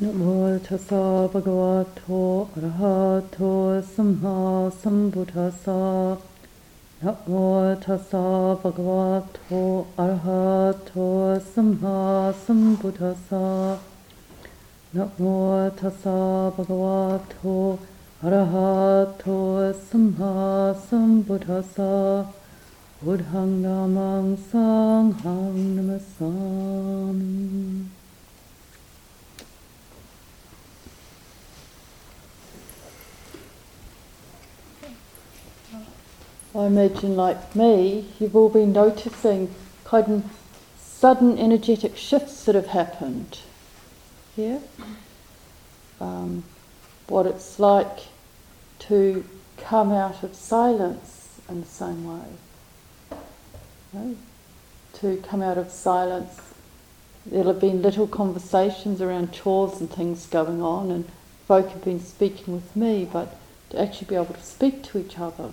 Namo tassa bhagavato arahato samma sambuddhassa. Namo tassa bhagavato arahato samma sambuddhassa. Namo tassa bhagavato arahato samma sambuddhassa. Buddhang namang sanghang namasami. I imagine, like me, you've all been noticing kind of sudden energetic shifts that have happened. Yeah? Um, what it's like to come out of silence in the same way. To come out of silence. There'll have been little conversations around chores and things going on, and folk have been speaking with me, but to actually be able to speak to each other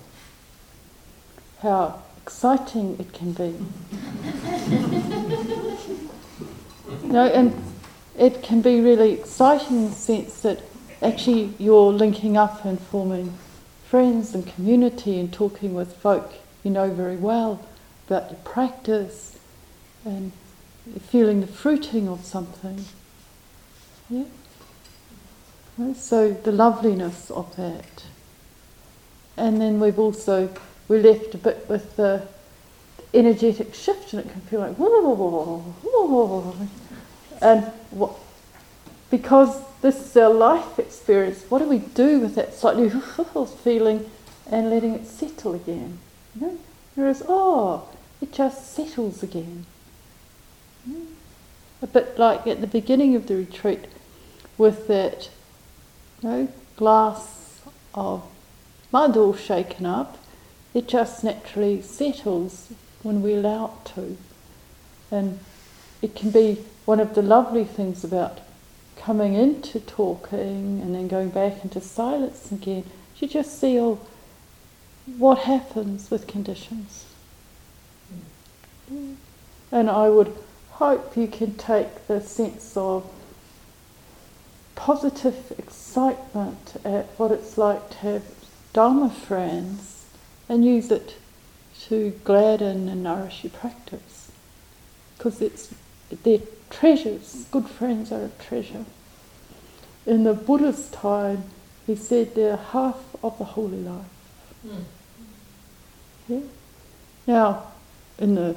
how exciting it can be. know, and it can be really exciting in the sense that actually you're linking up and forming friends and community and talking with folk you know very well about your practice and feeling the fruiting of something. Yeah? So the loveliness of that. And then we've also we're left a bit with the energetic shift, and it can feel like whoa, whoa, and what, because this is our life experience. What do we do with that slightly feeling and letting it settle again? You know? Whereas, oh, it just settles again. A bit like at the beginning of the retreat, with that, you know, glass of mud all shaken up, it just naturally settles when we allow it to. And it can be one of the lovely things about coming into talking and then going back into silence again. You just feel what happens with conditions. And I would hope you can take the sense of positive excitement at what it's like to have Dharma friends and use it to gladden and nourish your practice. Because it's they're treasures. Good friends are a treasure. In the Buddha's time, he said they're half of the holy life. Mm. Yeah. Now, in the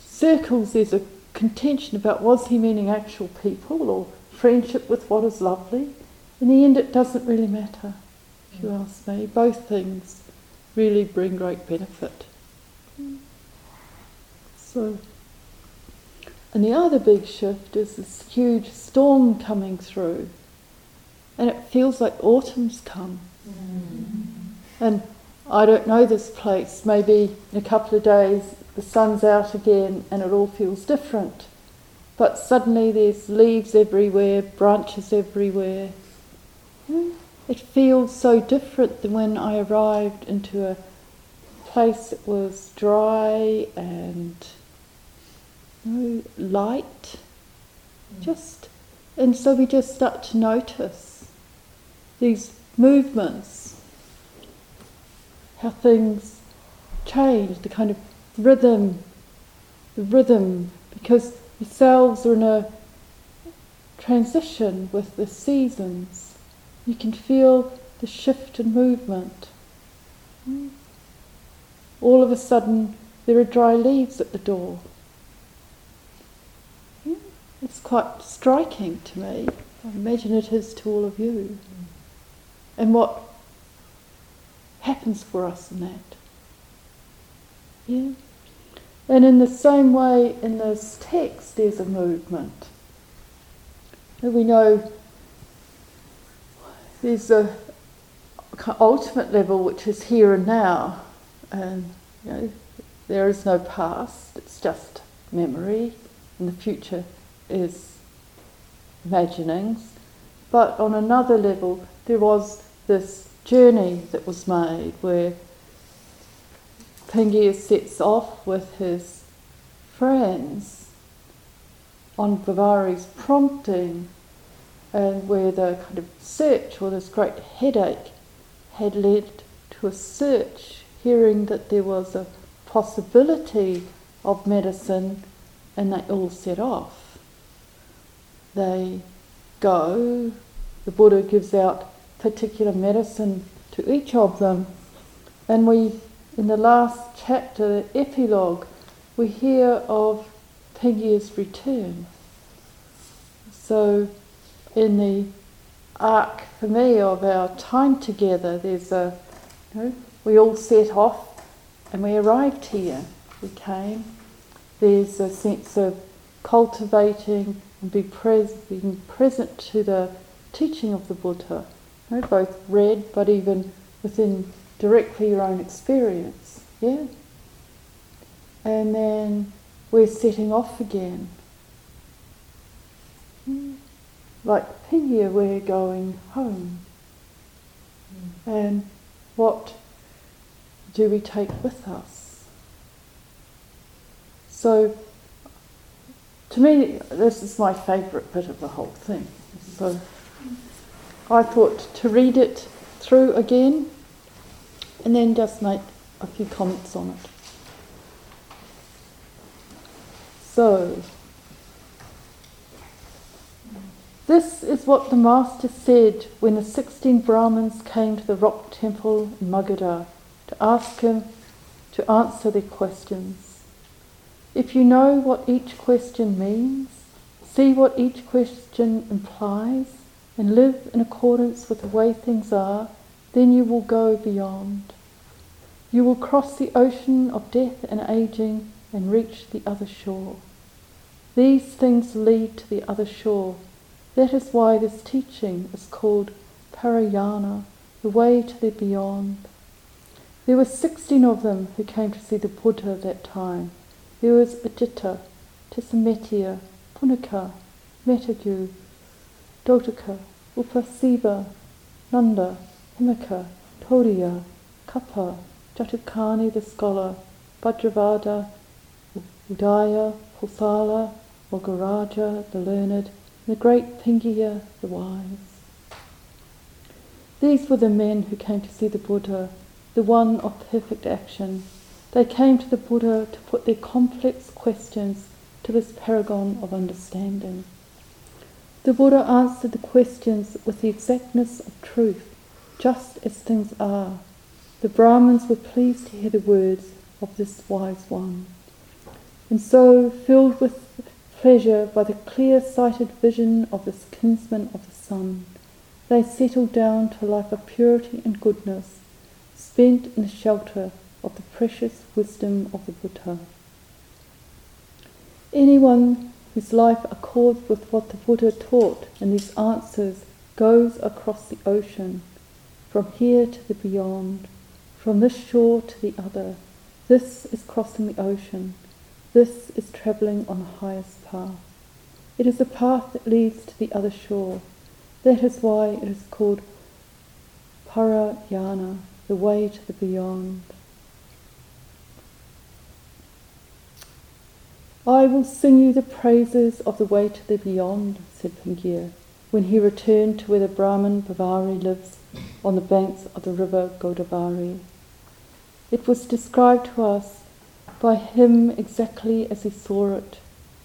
circles, there's a contention about was he meaning actual people or friendship with what is lovely. In the end, it doesn't really matter if you ask me. Both things really bring great benefit. So, and the other big shift is this huge storm coming through, and it feels like autumn's come. Mm. And I don't know this place, maybe in a couple of days the sun's out again and it all feels different. But suddenly there's leaves everywhere, branches everywhere. Mm it feels so different than when I arrived into a place that was dry and you know, light. Mm. Just and so we just start to notice these movements, how things change, the kind of rhythm, the rhythm, because the cells are in a transition with the seasons. You can feel the shift and movement. All of a sudden, there are dry leaves at the door. It's quite striking to me. I imagine it is to all of you. And what happens for us in that. Yeah? And in the same way, in this text, there's a movement. we know there's a ultimate level which is here and now, and you know, there is no past. It's just memory, and the future is imaginings. But on another level, there was this journey that was made where Pingiya sets off with his friends on Bavari's prompting, and where the kind of search or this great headache had led to a search, hearing that there was a possibility of medicine, and they all set off. They go, the Buddha gives out particular medicine to each of them, and we, in the last chapter, the epilogue, we hear of Pingiya's return. So, in the arc for me of our time together, there's a, you know, we all set off and we arrived here. We came. There's a sense of cultivating and be pres- being present to the teaching of the Buddha, you know, both read but even within directly your own experience. Yeah? And then we're setting off again. Hmm. Like Pingiya, we're going home. Mm. And what do we take with us? So, to me, this is my favourite bit of the whole thing. So, I thought to read it through again and then just make a few comments on it. So, this is what the Master said when the 16 Brahmins came to the rock temple in Magadha to ask him to answer their questions. If you know what each question means, see what each question implies, and live in accordance with the way things are, then you will go beyond. You will cross the ocean of death and aging and reach the other shore. These things lead to the other shore. That is why this teaching is called Parayana, the way to the beyond. There were sixteen of them who came to see the Buddha that time. There was Ajita, Tisametya, Punika, Metagu, Dotaka, Upasiva, Nanda, Himaka, Todiya, Kappa, Jatukani the scholar, Bhadravada, Udaya, Kosala, Mogaraja the learned, the great Pingiya the wise. These were the men who came to see the Buddha, the one of perfect action. They came to the Buddha to put their complex questions to this paragon of understanding. The Buddha answered the questions with the exactness of truth, just as things are. The Brahmins were pleased to hear the words of this wise one. And so, filled with pleasure by the clear sighted vision of this kinsman of the sun, they settled down to a life of purity and goodness, spent in the shelter of the precious wisdom of the Buddha. Anyone whose life accords with what the Buddha taught in these answers goes across the ocean, from here to the beyond, from this shore to the other. This is crossing the ocean this is travelling on the highest path. It is a path that leads to the other shore. That is why it is called Parayana, the way to the beyond. I will sing you the praises of the way to the beyond, said Pingiya, when he returned to where the Brahmin Bavari lives on the banks of the river Godavari. It was described to us by him exactly as he saw it.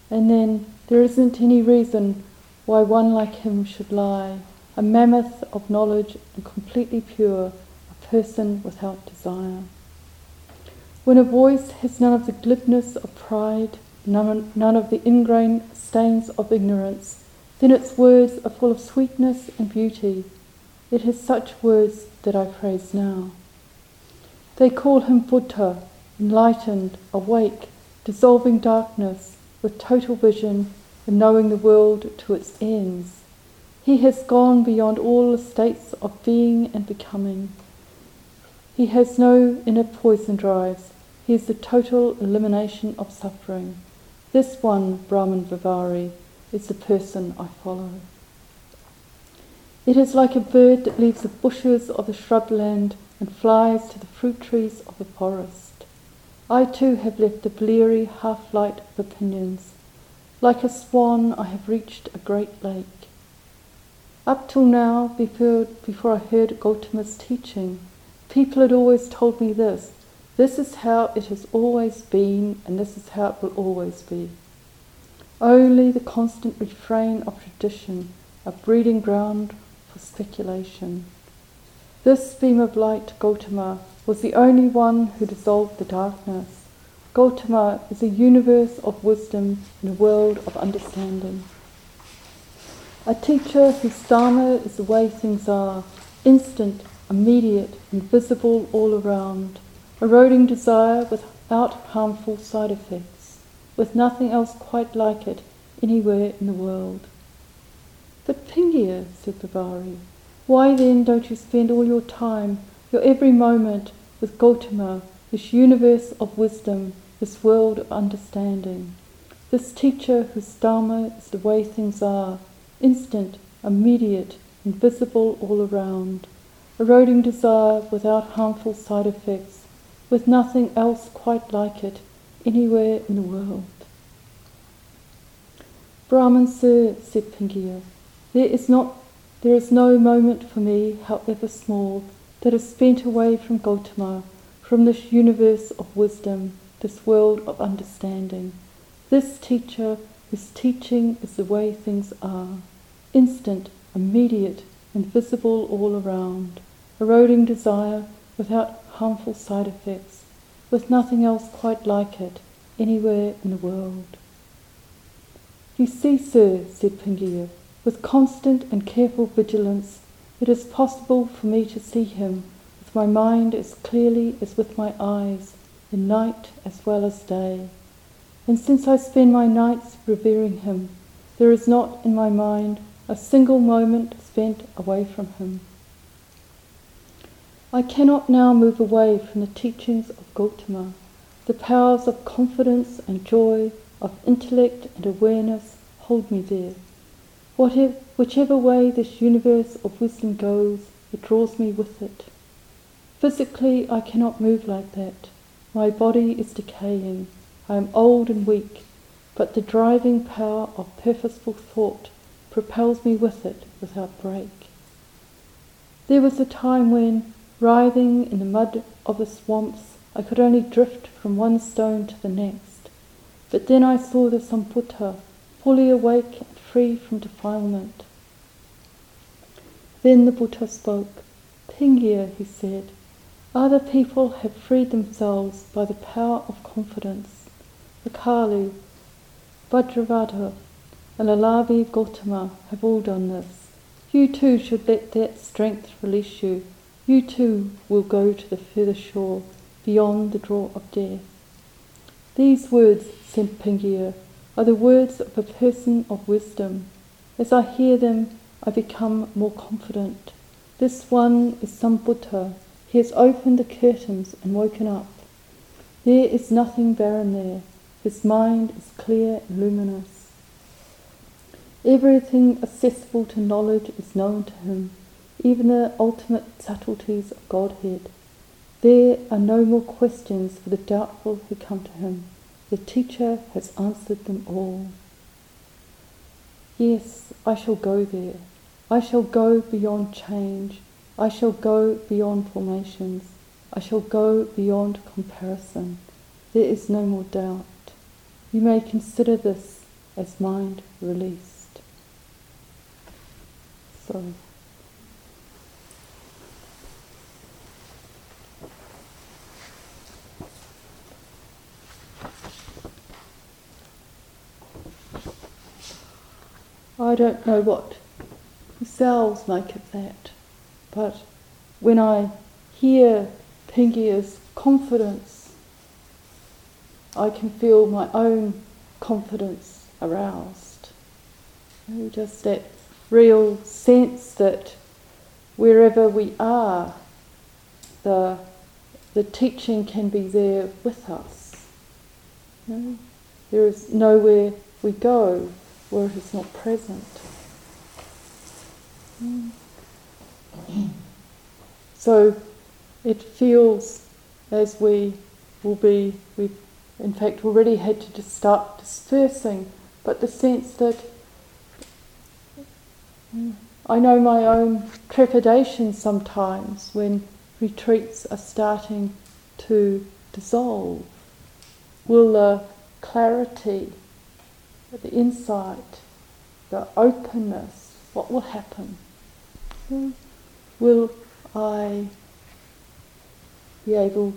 And then there isn't any reason why one like him should lie, a mammoth of knowledge and completely pure, a person without desire. When a voice has none of the glibness of pride, none, none of the ingrained stains of ignorance, then its words are full of sweetness and beauty. It has such words that I praise now. They call him Buddha, enlightened, awake, dissolving darkness with total vision and knowing the world to its ends. He has gone beyond all states of being and becoming. He has no inner poison drives. He is the total elimination of suffering. This one, Brahman Bavari, is the person I follow. It is like a bird that leaves the bushes of the shrubland and flies to the fruit trees of the forest. I too have left the bleary half light of opinions. Like a swan, I have reached a great lake. Up till now, before, before I heard Gautama's teaching, people had always told me this this is how it has always been, and this is how it will always be. Only the constant refrain of tradition, a breeding ground for speculation. This beam of light, Gautama, was the only one who dissolved the darkness. Gautama is a universe of wisdom and a world of understanding. A teacher whose dharma is the way things are, instant, immediate, invisible all around eroding desire without harmful side effects, with nothing else quite like it anywhere in the world. But Pingiya, said Bavari, why then don't you spend all your time, your every moment, with Gautama, this universe of wisdom, this world of understanding, this teacher whose Dharma is the way things are, instant, immediate, invisible all around, eroding desire without harmful side effects, with nothing else quite like it anywhere in the world. Brahman Sir, said Pingiya, there is not there is no moment for me, however small, that is spent away from Gautama, from this universe of wisdom, this world of understanding, this teacher whose teaching is the way things are, instant, immediate, invisible all around, eroding desire without harmful side effects, with nothing else quite like it anywhere in the world. You see, sir, said Pingiya, with constant and careful vigilance, it is possible for me to see him with my mind as clearly as with my eyes, in night as well as day. And since I spend my nights revering him, there is not in my mind a single moment spent away from him. I cannot now move away from the teachings of Gautama, the powers of confidence and joy, of intellect and awareness hold me there. Whatever, whichever way this universe of wisdom goes, it draws me with it. Physically, I cannot move like that. My body is decaying. I am old and weak, but the driving power of purposeful thought propels me with it without break. There was a time when, Writhing in the mud of the swamps, I could only drift from one stone to the next. But then I saw the Sambuddha, fully awake free from defilement. Then the Buddha spoke. Pingiya, he said, other people have freed themselves by the power of confidence. Vakkali, Bhadravata, and Alavi Gautama have all done this. You too should let that strength release you you too will go to the further shore beyond the draw of death. These words, sent Pingiya, are the words of a person of wisdom. As I hear them, I become more confident. This one is Sambuddha. He has opened the curtains and woken up. There is nothing barren there. His mind is clear and luminous. Everything accessible to knowledge is known to him even the ultimate subtleties of Godhead. There are no more questions for the doubtful who come to him. The teacher has answered them all. Yes, I shall go there. I shall go beyond change. I shall go beyond formations. I shall go beyond comparison. There is no more doubt. You may consider this as mind released. So. I don't know what yourselves make of that, but when I hear Pingiya's confidence, I can feel my own confidence aroused. Just that real sense that wherever we are, the, the teaching can be there with us. There is nowhere we go where it is not present. So it feels as we will be, we've in fact already had to start dispersing but the sense that I know my own trepidation sometimes when retreats are starting to dissolve. Will the clarity, the insight, the openness, what will happen? Will I be able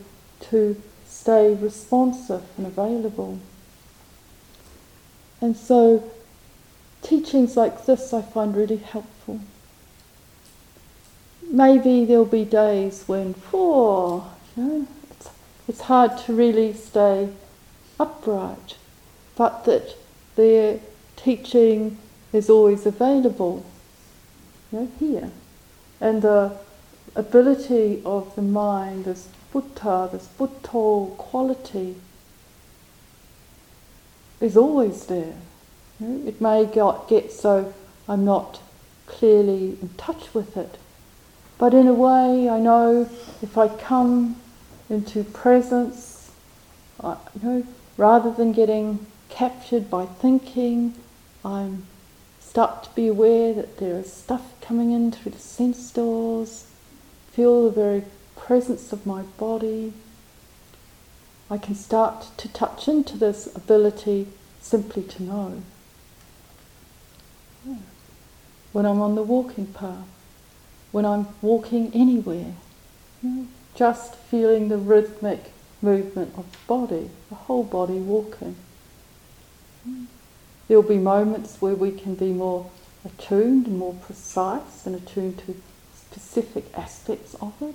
to stay responsive and available? And so, teachings like this I find really helpful. Maybe there'll be days when, oh, you know, it's, it's hard to really stay upright, but that their teaching is always available, you know, here. And the ability of the mind, this Buddha, this Buddho quality, is always there. You know, it may get so I'm not clearly in touch with it, but in a way I know if I come into presence, I, you know, rather than getting captured by thinking, I'm start to be aware that there is stuff coming in through the sense doors, feel the very presence of my body, I can start to touch into this ability simply to know. Yeah. When I'm on the walking path, when I'm walking anywhere, just feeling the rhythmic movement of the body, the whole body walking. There'll be moments where we can be more attuned and more precise and attuned to specific aspects of it.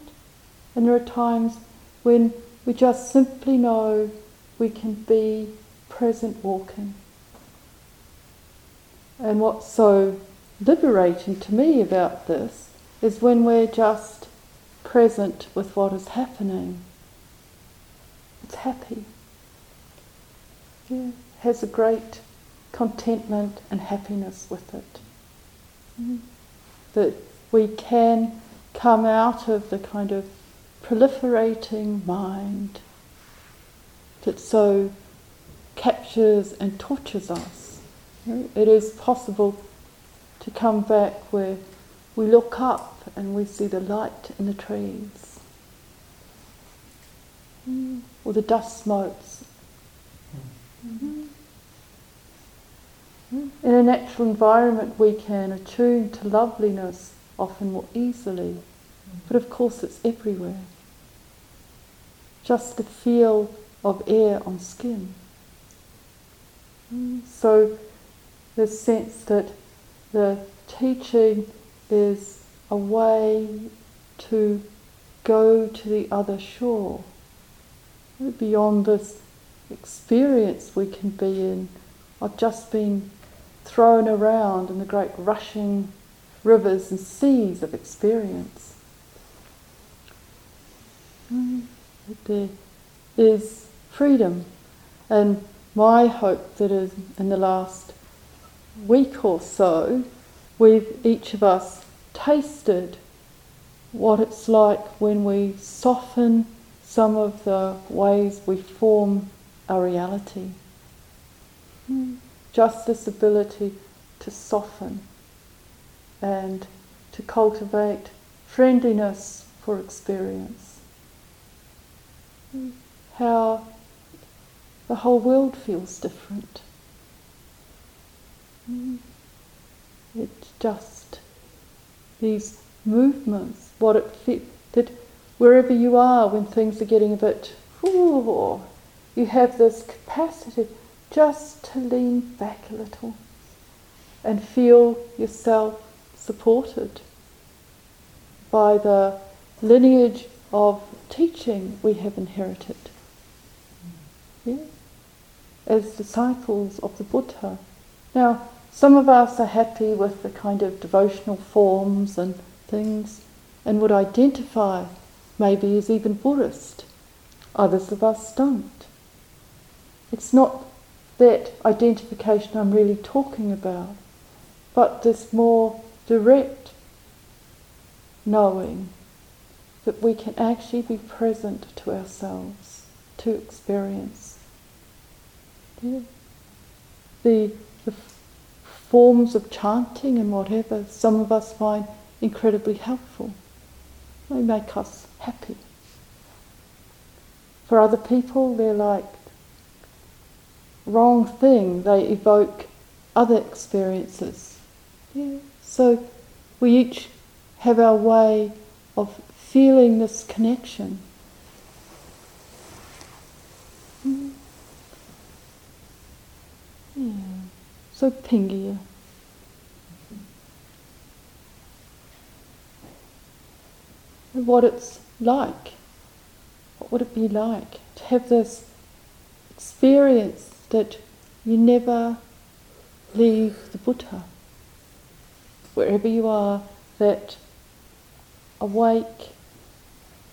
And there are times when we just simply know we can be present walking. And what's so liberating to me about this is when we're just present with what is happening. It's happy. Yeah, has a great contentment and happiness with it. Mm. That we can come out of the kind of proliferating mind that so captures and tortures us. It is possible to come back where we look up and we see the light in the trees, mm. or the dust smokes. Mm-hmm. In a natural environment, we can attune to loveliness often more easily, but of course, it's everywhere just the feel of air on skin. So the sense that the teaching is a way to go to the other shore, beyond this experience we can be in of just being thrown around in the great rushing rivers and seas of experience mm, there is freedom. And my hope that is in the last week or so, we've each of us tasted what it's like when we soften some of the ways we form our reality. Mm. Just this ability to soften and to cultivate friendliness for experience how the whole world feels different. It's just these movements, what it fe- that wherever you are when things are getting a bit, ooh, you have this capacity just to lean back a little and feel yourself supported by the lineage of teaching we have inherited. Yeah? As disciples of the Buddha. Now, some of us are happy with the kind of devotional forms and things and would identify maybe as even Buddhist. Others of us don't. It's not that identification I'm really talking about, but this more direct knowing that we can actually be present to ourselves, to experience. Yeah. The, the forms of chanting and whatever some of us find incredibly helpful. They make us happy. For other people, they're like wrong thing. They evoke other experiences. Yeah. So we each have our way of feeling this connection. Mm. Yeah. So Pingiya. What it's like. What would it be like to have this experience that you never leave the Buddha? Wherever you are, that awake,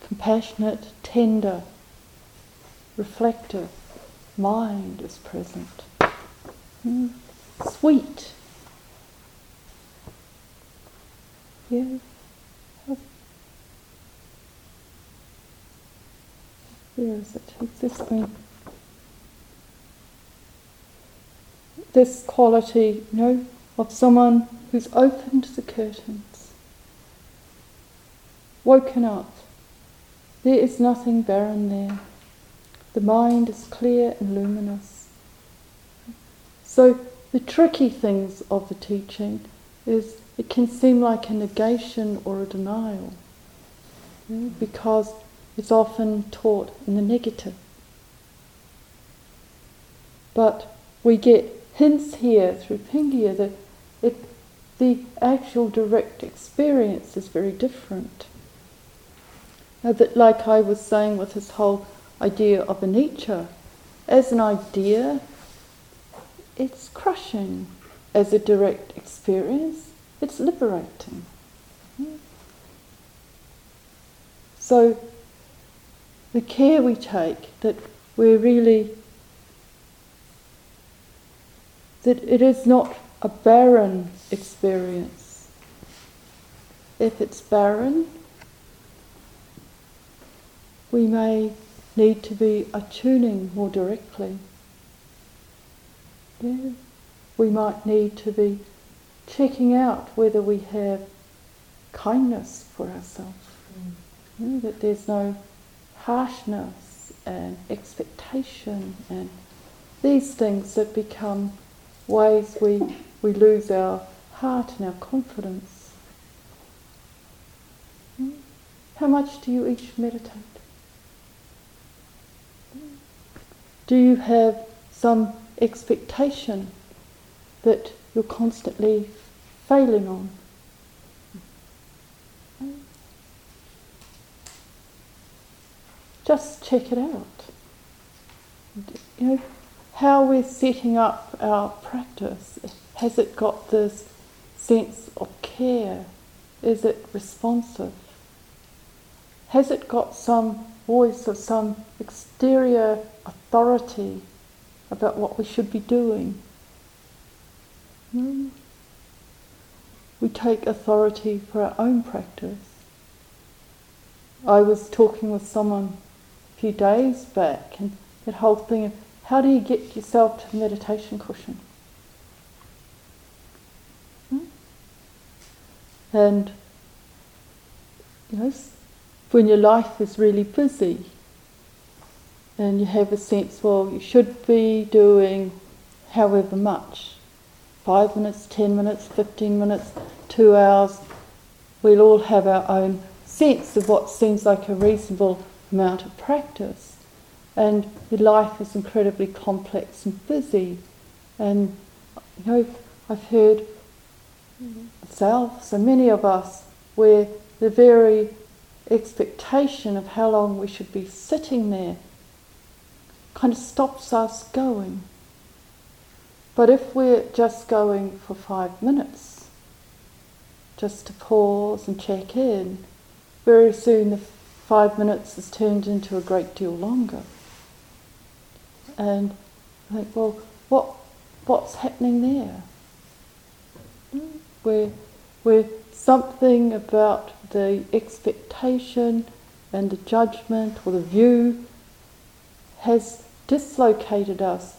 compassionate, tender, reflective mind is present. Mm. Sweet. Yeah. Where is it? It's this one. This quality, you know, of someone who's opened the curtains, woken up. There is nothing barren there. The mind is clear and luminous. So, the tricky things of the teaching is it can seem like a negation or a denial because it's often taught in the negative. But we get hints here through Pingiya that it, the actual direct experience is very different. Now that, like I was saying with this whole idea of anicca, as an idea, it's crushing. As a direct experience, it's liberating. So the care we take that we're really that it is not a barren experience. If it's barren, we may need to be attuning more directly. Yeah. We might need to be checking out whether we have kindness for ourselves. Mm. that there's no harshness and expectation and these things that become ways we, we lose our heart and our confidence. How much do you each meditate? Do you have some expectation that you're constantly failing on? just check it out. You know, how we're setting up our practice. Has it got this sense of care? Is it responsive? Has it got some voice of some exterior authority about what we should be doing? No. We take authority for our own practice. I was talking with someone a few days back, and that whole thing of how do you get yourself to the meditation cushion? Hmm? And you know, when your life is really busy, and you have a sense, well, you should be doing however much five minutes, ten minutes, fifteen minutes, two hours. We'll all have our own sense of what seems like a reasonable amount of practice. And life is incredibly complex and busy. And you know, I've heard myself, so many of us, where the very expectation of how long we should be sitting there kind of stops us going. But if we're just going for five minutes, just to pause and check in, very soon the five minutes has turned into a great deal longer. And I think, well, what, what's happening there? Mm. Where, where something about the expectation and the judgment or the view has dislocated us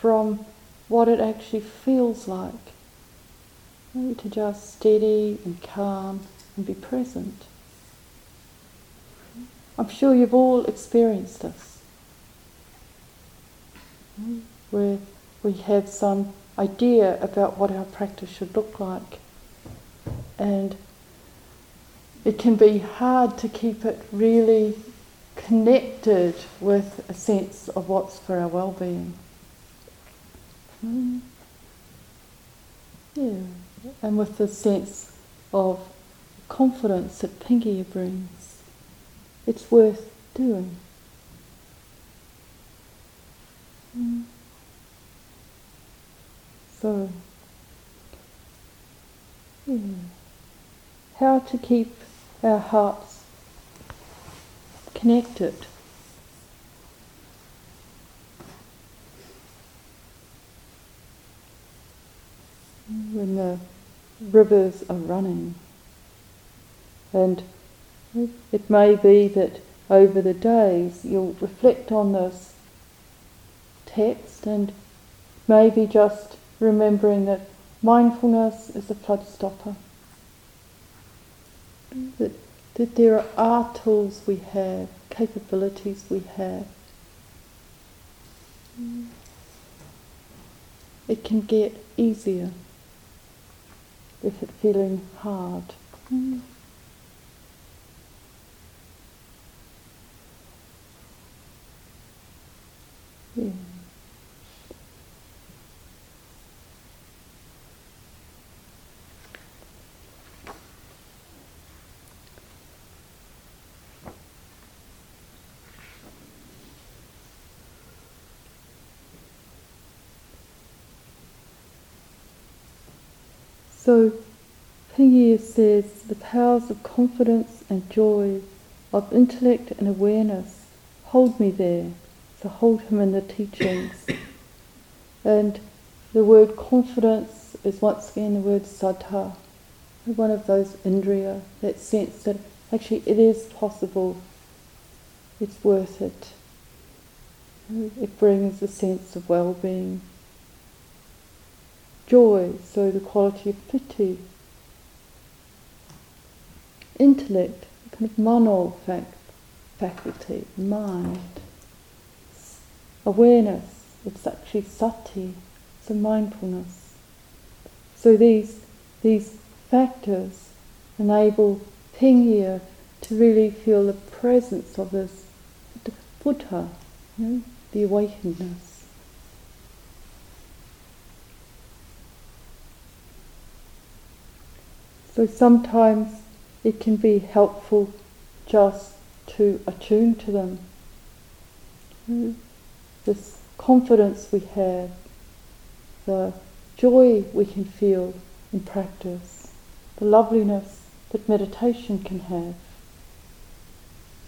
from what it actually feels like to just steady and calm and be present. I'm sure you've all experienced this, where we have some idea about what our practice should look like, and it can be hard to keep it really connected with a sense of what's for our well-being. Mm. Yeah, and with the sense of confidence that Pingiya brings, it's worth doing. So, yeah. how to keep our hearts connected. When the rivers are running, and it may be that over the days you'll reflect on this text and maybe just remembering that mindfulness is a flood stopper. That that there are tools we have, capabilities we have. It can get easier if it's feeling hard. Yeah. So Pingiya says the powers of confidence and joy, of intellect and awareness hold me there. So hold him in the teachings. and the word confidence is once again the word saddha, one of those indriya, that sense that actually it is possible, it's worth it. It brings a sense of well-being joy, so the quality of piti. Intellect, kind of fac- faculty, mind. Awareness, it's actually sati, so mindfulness. So these, these factors enable Pingiya to really feel the presence of this Buddha, you know, the awakenedness. So sometimes it can be helpful just to attune to them. This confidence we have, the joy we can feel in practice, the loveliness that meditation can have,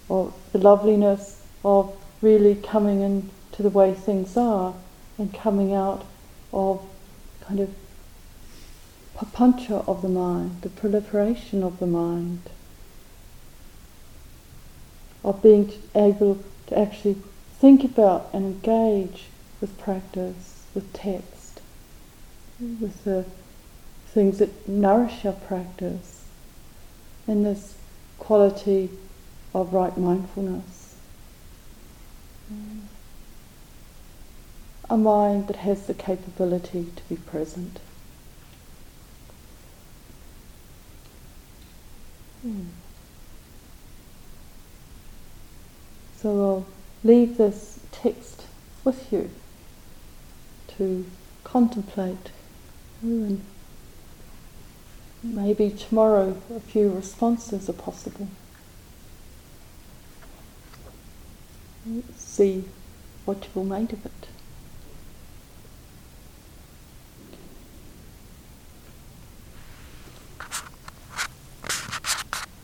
or the loveliness of really coming into the way things are and coming out of kind of papancha of the mind, the proliferation of the mind, of being able to actually think about and engage with practice, with text, with the things that nourish our practice, and this quality of right mindfulness. A mind that has the capability to be present. So I'll leave this text with you to contemplate oh, and maybe tomorrow a few responses are possible. Let's See what you've made of it.